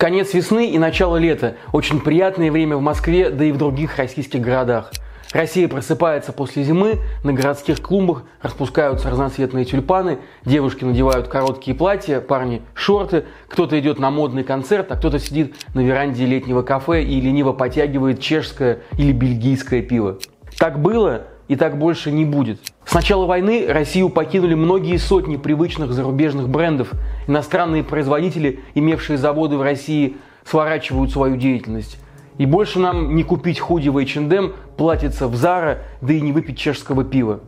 Конец весны и начало лета. Очень приятное время в Москве, да и в других российских городах. Россия просыпается после зимы, на городских клумбах распускаются разноцветные тюльпаны, девушки надевают короткие платья, парни – шорты, кто-то идет на модный концерт, а кто-то сидит на веранде летнего кафе и лениво потягивает чешское или бельгийское пиво. Так было и так больше не будет. С начала войны Россию покинули многие сотни привычных зарубежных брендов. Иностранные производители, имевшие заводы в России, сворачивают свою деятельность. И больше нам не купить худи в H&M, платится в Zara, да и не выпить чешского пива.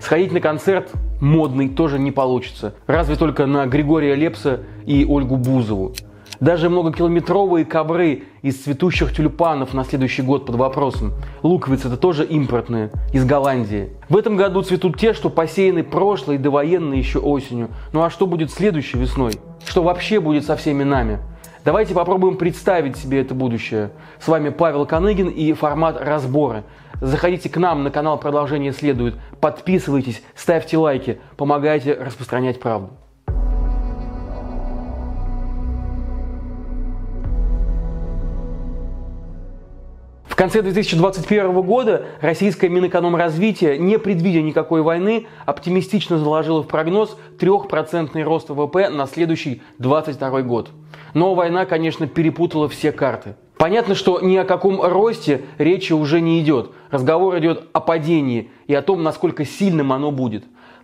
Сходить на концерт модный тоже не получится. Разве только на Григория Лепса и Ольгу Бузову. Даже многокилометровые ковры из цветущих тюльпанов на следующий год под вопросом. Луковицы это тоже импортные, из Голландии. В этом году цветут те, что посеяны прошлой довоенной еще осенью. Ну а что будет следующей весной? Что вообще будет со всеми нами? Давайте попробуем представить себе это будущее. С вами Павел Коныгин и формат разбора. Заходите к нам на канал «Продолжение следует», подписывайтесь, ставьте лайки, помогайте распространять правду. Конце 2021 года российское Минэкономразвитие, не предвидя никакой войны, оптимистично заложило в прогноз 3% рост ВВП на следующий 2022 год. Но война, конечно, перепутала все карты. Понятно, что ни о каком росте речи уже не идет. Разговор идет о падении и о том, насколько сильным оно будет.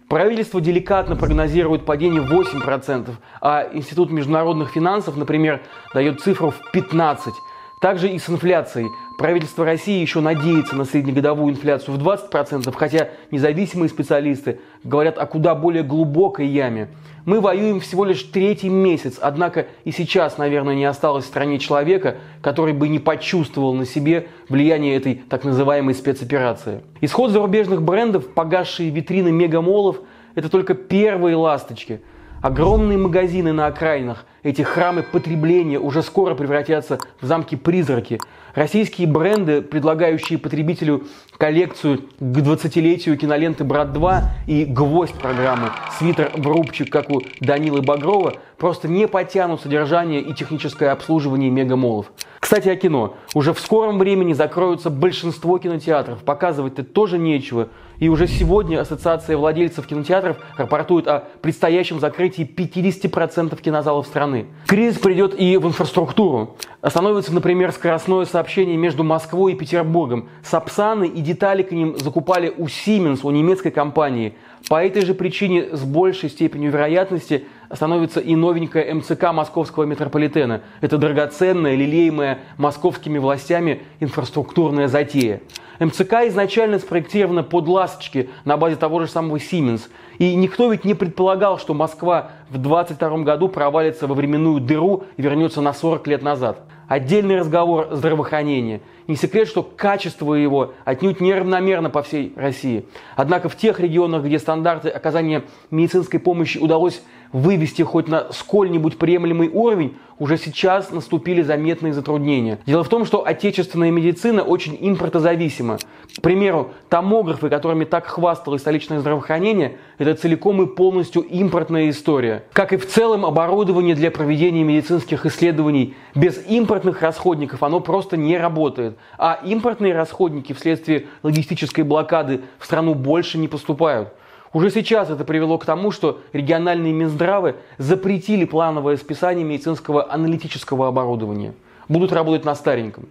Правительство деликатно прогнозирует падение 8%, а Институт международных финансов, например, дает цифру в 15%. Также и с инфляцией. Правительство России еще надеется на среднегодовую инфляцию в 20%, хотя независимые специалисты говорят о куда более глубокой яме. Мы воюем всего лишь третий месяц, однако и сейчас, наверное, не осталось в стране человека, который бы не почувствовал на себе влияние этой так называемой спецоперации. Исход зарубежных брендов, погасшие витрины мегамолов – это только первые ласточки – Огромные магазины на окраинах, эти храмы потребления уже скоро превратятся в замки-призраки. Российские бренды, предлагающие потребителю коллекцию к 20-летию киноленты «Брат 2» и гвоздь программы «Свитер в рубчик», как у Данилы Багрова, просто не потянут содержание и техническое обслуживание мегамолов. Кстати, о кино. Уже в скором времени закроются большинство кинотеатров. Показывать-то тоже нечего. И уже сегодня Ассоциация владельцев кинотеатров рапортует о предстоящем закрытии 50% кинозалов страны. Кризис придет и в инфраструктуру. Остановится, например, скоростное сообщение между Москвой и Петербургом. Сапсаны и детали к ним закупали у Siemens, у немецкой компании. По этой же причине с большей степенью вероятности становится и новенькая МЦК московского метрополитена. Это драгоценная, лелеемая московскими властями инфраструктурная затея. МЦК изначально спроектирована под ласточки на базе того же самого Siemens. И никто ведь не предполагал, что Москва в 22 году провалится во временную дыру и вернется на 40 лет назад. Отдельный разговор здравоохранения. Не секрет, что качество его отнюдь неравномерно по всей России. Однако в тех регионах, где стандарты оказания медицинской помощи удалось вывести хоть на сколь-нибудь приемлемый уровень, уже сейчас наступили заметные затруднения. Дело в том, что отечественная медицина очень импортозависима. К примеру, томографы, которыми так хвасталось столичное здравоохранение, это целиком и полностью импортная история. Как и в целом оборудование для проведения медицинских исследований без импортных расходников оно просто не работает. А импортные расходники вследствие логистической блокады в страну больше не поступают. Уже сейчас это привело к тому, что региональные Минздравы запретили плановое списание медицинского аналитического оборудования. Будут работать на стареньком.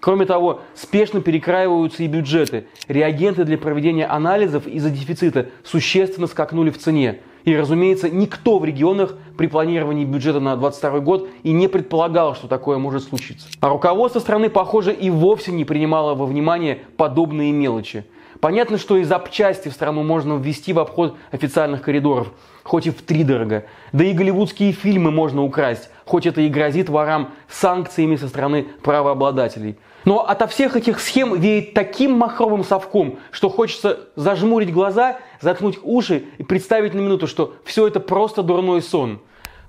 Кроме того, спешно перекраиваются и бюджеты. Реагенты для проведения анализов из-за дефицита существенно скакнули в цене. И, разумеется, никто в регионах при планировании бюджета на 2022 год и не предполагал, что такое может случиться. А руководство страны, похоже, и вовсе не принимало во внимание подобные мелочи. Понятно, что и запчасти в страну можно ввести в обход официальных коридоров, хоть и в три дорого. Да и голливудские фильмы можно украсть, хоть это и грозит ворам санкциями со стороны правообладателей. Но ото всех этих схем веет таким махровым совком, что хочется зажмурить глаза, заткнуть уши и представить на минуту, что все это просто дурной сон.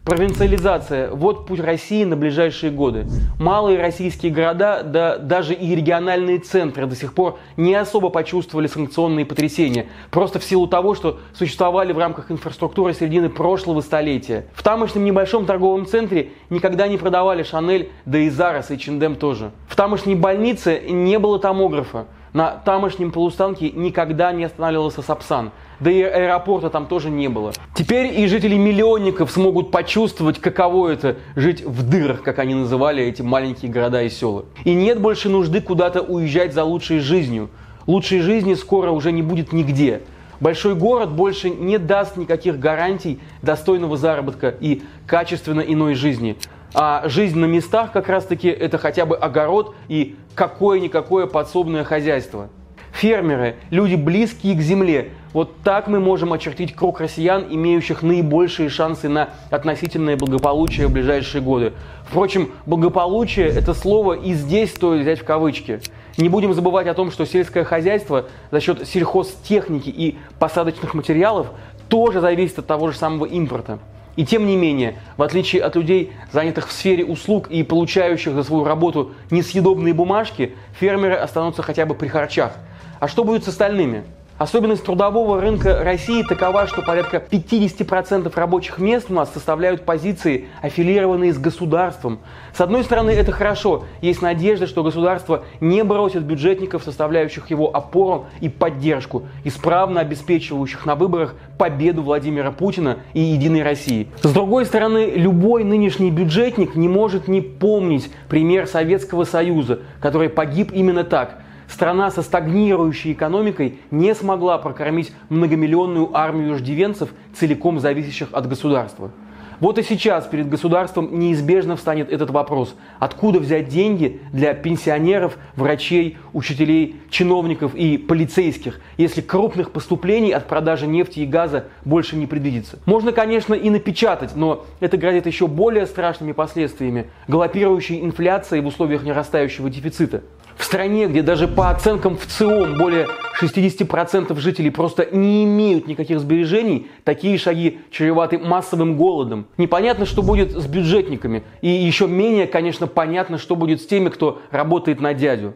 Провинциализация – вот путь России на ближайшие годы. Малые российские города, да даже и региональные центры до сих пор не особо почувствовали санкционные потрясения, просто в силу того, что существовали в рамках инфраструктуры середины прошлого столетия. В тамошнем небольшом торговом центре никогда не продавали Шанель, да и Зарас, и Чиндем тоже. В тамошней больнице не было томографа. На тамошнем полустанке никогда не останавливался Сапсан. Да и аэропорта там тоже не было. Теперь и жители миллионников смогут почувствовать, каково это жить в дырах, как они называли эти маленькие города и села. И нет больше нужды куда-то уезжать за лучшей жизнью. Лучшей жизни скоро уже не будет нигде. Большой город больше не даст никаких гарантий достойного заработка и качественно иной жизни. А жизнь на местах как раз-таки это хотя бы огород и какое-никакое подсобное хозяйство. Фермеры, люди близкие к земле. Вот так мы можем очертить круг россиян, имеющих наибольшие шансы на относительное благополучие в ближайшие годы. Впрочем, благополучие – это слово и здесь стоит взять в кавычки. Не будем забывать о том, что сельское хозяйство за счет сельхозтехники и посадочных материалов тоже зависит от того же самого импорта. И тем не менее, в отличие от людей, занятых в сфере услуг и получающих за свою работу несъедобные бумажки, фермеры останутся хотя бы при харчах. А что будет с остальными? Особенность трудового рынка России такова, что порядка 50% рабочих мест у нас составляют позиции, аффилированные с государством. С одной стороны, это хорошо. Есть надежда, что государство не бросит бюджетников, составляющих его опору и поддержку, исправно обеспечивающих на выборах победу Владимира Путина и Единой России. С другой стороны, любой нынешний бюджетник не может не помнить пример Советского Союза, который погиб именно так – страна со стагнирующей экономикой не смогла прокормить многомиллионную армию иждивенцев, целиком зависящих от государства. Вот и сейчас перед государством неизбежно встанет этот вопрос. Откуда взять деньги для пенсионеров, врачей, учителей, чиновников и полицейских, если крупных поступлений от продажи нефти и газа больше не предвидится? Можно, конечно, и напечатать, но это грозит еще более страшными последствиями, галопирующей инфляцией в условиях нерастающего дефицита. В стране, где даже по оценкам в ЦИОМ более 60% жителей просто не имеют никаких сбережений, такие шаги чреваты массовым голодом. Непонятно, что будет с бюджетниками. И еще менее, конечно, понятно, что будет с теми, кто работает на дядю.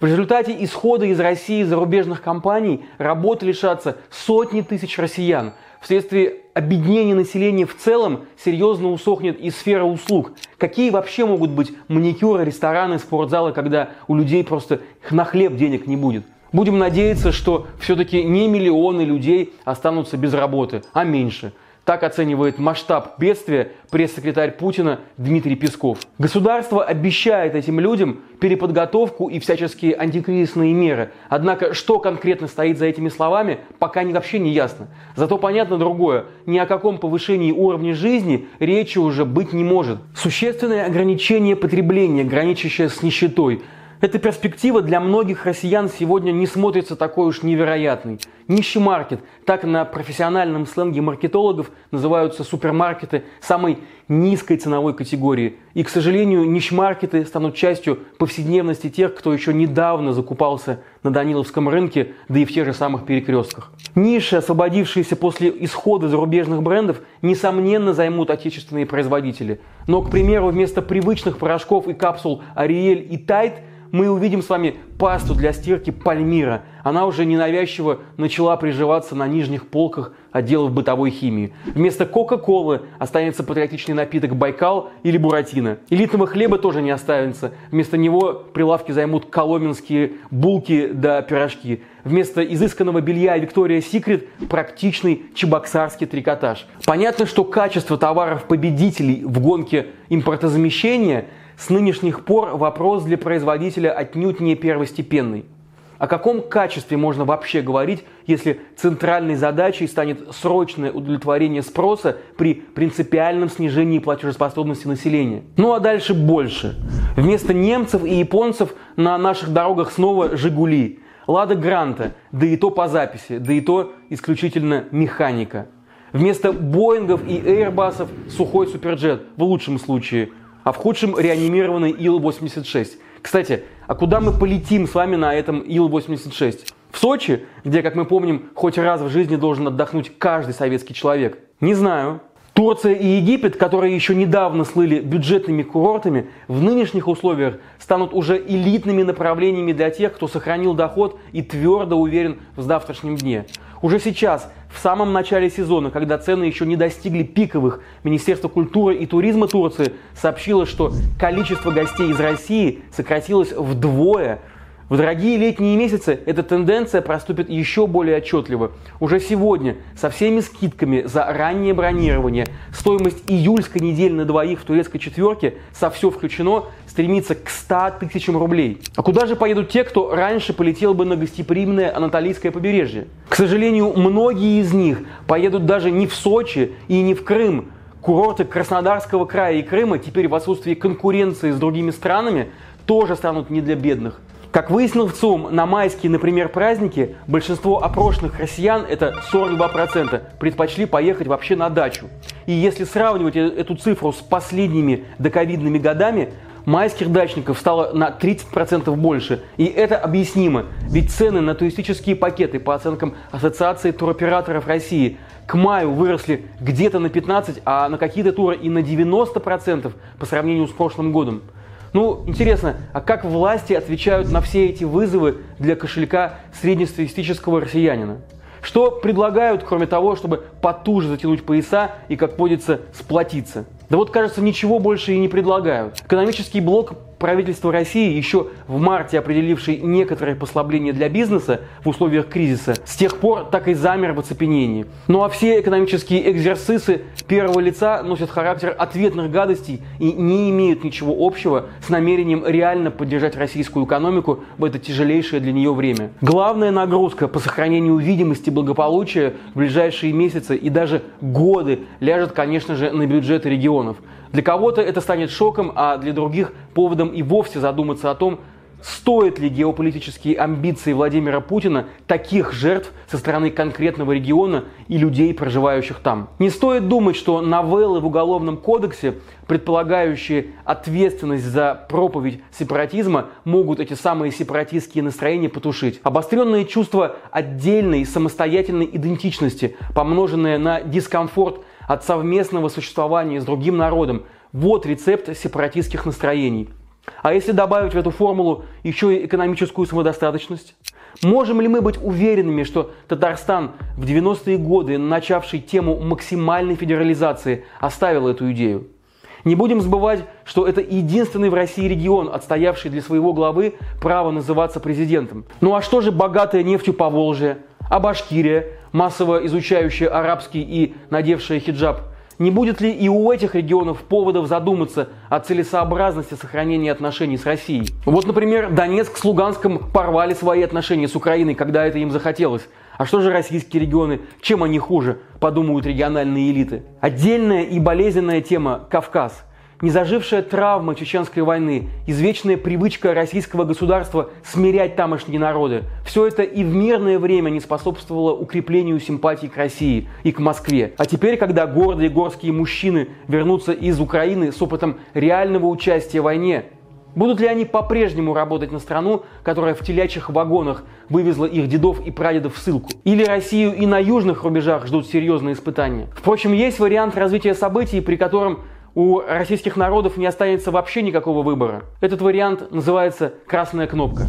В результате исхода из России зарубежных компаний работы лишатся сотни тысяч россиян. Вследствие обеднения населения в целом серьезно усохнет и сфера услуг. Какие вообще могут быть маникюры, рестораны, спортзалы, когда у людей просто на хлеб денег не будет? Будем надеяться, что все-таки не миллионы людей останутся без работы, а меньше – так оценивает масштаб бедствия пресс-секретарь Путина Дмитрий Песков. Государство обещает этим людям переподготовку и всяческие антикризисные меры. Однако, что конкретно стоит за этими словами, пока вообще не ясно. Зато понятно другое. Ни о каком повышении уровня жизни речи уже быть не может. Существенное ограничение потребления, граничащее с нищетой – эта перспектива для многих россиян сегодня не смотрится такой уж невероятной. Нищий маркет, так на профессиональном сленге маркетологов называются супермаркеты самой низкой ценовой категории. И, к сожалению, нищмаркеты станут частью повседневности тех, кто еще недавно закупался на Даниловском рынке, да и в тех же самых перекрестках. Ниши, освободившиеся после исхода зарубежных брендов, несомненно займут отечественные производители. Но, к примеру, вместо привычных порошков и капсул Ариэль и Тайт – мы увидим с вами пасту для стирки Пальмира. Она уже ненавязчиво начала приживаться на нижних полках отделов бытовой химии. Вместо Кока-Колы останется патриотичный напиток Байкал или Буратино. Элитного хлеба тоже не останется. Вместо него прилавки займут коломенские булки да пирожки. Вместо изысканного белья Виктория Секрет практичный чебоксарский трикотаж. Понятно, что качество товаров победителей в гонке импортозамещения – с нынешних пор вопрос для производителя отнюдь не первостепенный. О каком качестве можно вообще говорить, если центральной задачей станет срочное удовлетворение спроса при принципиальном снижении платежеспособности населения? Ну а дальше больше. Вместо немцев и японцев на наших дорогах снова «Жигули». «Лада Гранта», да и то по записи, да и то исключительно механика. Вместо Боингов и Эйрбасов сухой суперджет, в лучшем случае – а в худшем реанимированный Ил-86. Кстати, а куда мы полетим с вами на этом Ил-86? В Сочи, где, как мы помним, хоть раз в жизни должен отдохнуть каждый советский человек? Не знаю. Турция и Египет, которые еще недавно слыли бюджетными курортами, в нынешних условиях станут уже элитными направлениями для тех, кто сохранил доход и твердо уверен в завтрашнем дне. Уже сейчас, в самом начале сезона, когда цены еще не достигли пиковых, Министерство культуры и туризма Турции сообщило, что количество гостей из России сократилось вдвое – в дорогие летние месяцы эта тенденция проступит еще более отчетливо. Уже сегодня со всеми скидками за раннее бронирование стоимость июльской недели на двоих в турецкой четверке со все включено стремится к 100 тысячам рублей. А куда же поедут те, кто раньше полетел бы на гостеприимное Анатолийское побережье? К сожалению, многие из них поедут даже не в Сочи и не в Крым, Курорты Краснодарского края и Крыма теперь в отсутствии конкуренции с другими странами тоже станут не для бедных. Как выяснил ВЦИОМ, на майские, например, праздники большинство опрошенных россиян, это 42%, предпочли поехать вообще на дачу. И если сравнивать э, эту цифру с последними доковидными годами, майских дачников стало на 30% больше. И это объяснимо, ведь цены на туристические пакеты по оценкам Ассоциации туроператоров России к маю выросли где-то на 15, а на какие-то туры и на 90% по сравнению с прошлым годом. Ну, интересно, а как власти отвечают на все эти вызовы для кошелька среднестатистического россиянина? Что предлагают, кроме того, чтобы потуже затянуть пояса и, как водится, сплотиться? Да вот, кажется, ничего больше и не предлагают. Экономический блок правительства России, еще в марте определивший некоторые послабления для бизнеса в условиях кризиса, с тех пор так и замер в оцепенении. Ну а все экономические экзерсисы первого лица носят характер ответных гадостей и не имеют ничего общего с намерением реально поддержать российскую экономику в это тяжелейшее для нее время. Главная нагрузка по сохранению видимости благополучия в ближайшие месяцы и даже годы ляжет, конечно же, на бюджеты регионов – для кого-то это станет шоком, а для других поводом и вовсе задуматься о том, стоит ли геополитические амбиции Владимира Путина таких жертв со стороны конкретного региона и людей, проживающих там. Не стоит думать, что новеллы в Уголовном кодексе, предполагающие ответственность за проповедь сепаратизма, могут эти самые сепаратистские настроения потушить. Обостренное чувство отдельной самостоятельной идентичности, помноженное на дискомфорт от совместного существования с другим народом. Вот рецепт сепаратистских настроений. А если добавить в эту формулу еще и экономическую самодостаточность? Можем ли мы быть уверенными, что Татарстан в 90-е годы, начавший тему максимальной федерализации, оставил эту идею? Не будем забывать, что это единственный в России регион, отстоявший для своего главы право называться президентом. Ну а что же богатая нефтью Поволжье, а Башкирия, массово изучающая арабский и надевшая хиджаб, не будет ли и у этих регионов поводов задуматься о целесообразности сохранения отношений с Россией? Вот, например, Донецк с Луганском порвали свои отношения с Украиной, когда это им захотелось. А что же российские регионы? Чем они хуже, подумают региональные элиты? Отдельная и болезненная тема – Кавказ – Незажившая травма чеченской войны, извечная привычка российского государства смирять тамошние народы – все это и в мирное время не способствовало укреплению симпатий к России и к Москве. А теперь, когда гордые горские мужчины вернутся из Украины с опытом реального участия в войне, Будут ли они по-прежнему работать на страну, которая в телячьих вагонах вывезла их дедов и прадедов в ссылку? Или Россию и на южных рубежах ждут серьезные испытания? Впрочем, есть вариант развития событий, при котором у российских народов не останется вообще никакого выбора. Этот вариант называется «красная кнопка».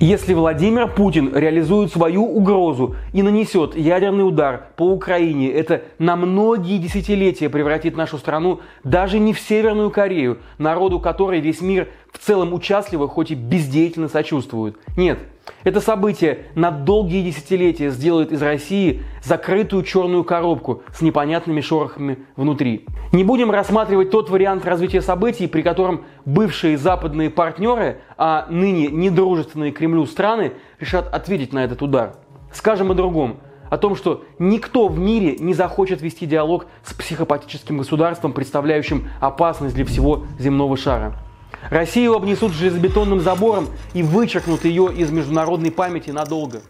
Если Владимир Путин реализует свою угрозу и нанесет ядерный удар по Украине, это на многие десятилетия превратит нашу страну даже не в Северную Корею, народу которой весь мир в целом участливо, хоть и бездеятельно сочувствует. Нет, это событие на долгие десятилетия сделает из России закрытую черную коробку с непонятными шорохами внутри. Не будем рассматривать тот вариант развития событий, при котором бывшие западные партнеры, а ныне недружественные Кремлю страны решат ответить на этот удар. Скажем о другом о том, что никто в мире не захочет вести диалог с психопатическим государством, представляющим опасность для всего земного шара. Россию обнесут железобетонным забором и вычеркнут ее из международной памяти надолго.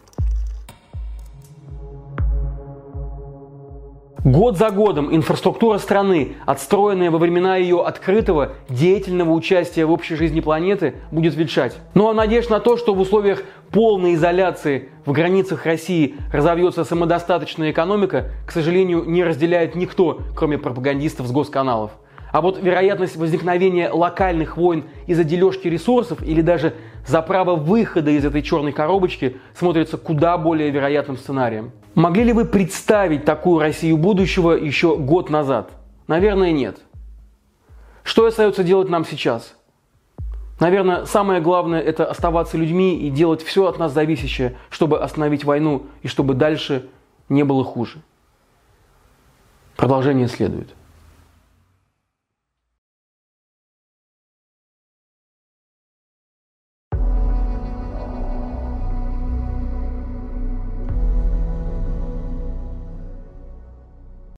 Год за годом инфраструктура страны, отстроенная во времена ее открытого, деятельного участия в общей жизни планеты, будет ветшать. Ну а надежда на то, что в условиях полной изоляции в границах России разовьется самодостаточная экономика, к сожалению, не разделяет никто, кроме пропагандистов с госканалов. А вот вероятность возникновения локальных войн из-за дележки ресурсов или даже за право выхода из этой черной коробочки смотрится куда более вероятным сценарием. Могли ли вы представить такую Россию будущего еще год назад? Наверное, нет. Что остается делать нам сейчас? Наверное, самое главное – это оставаться людьми и делать все от нас зависящее, чтобы остановить войну и чтобы дальше не было хуже. Продолжение следует.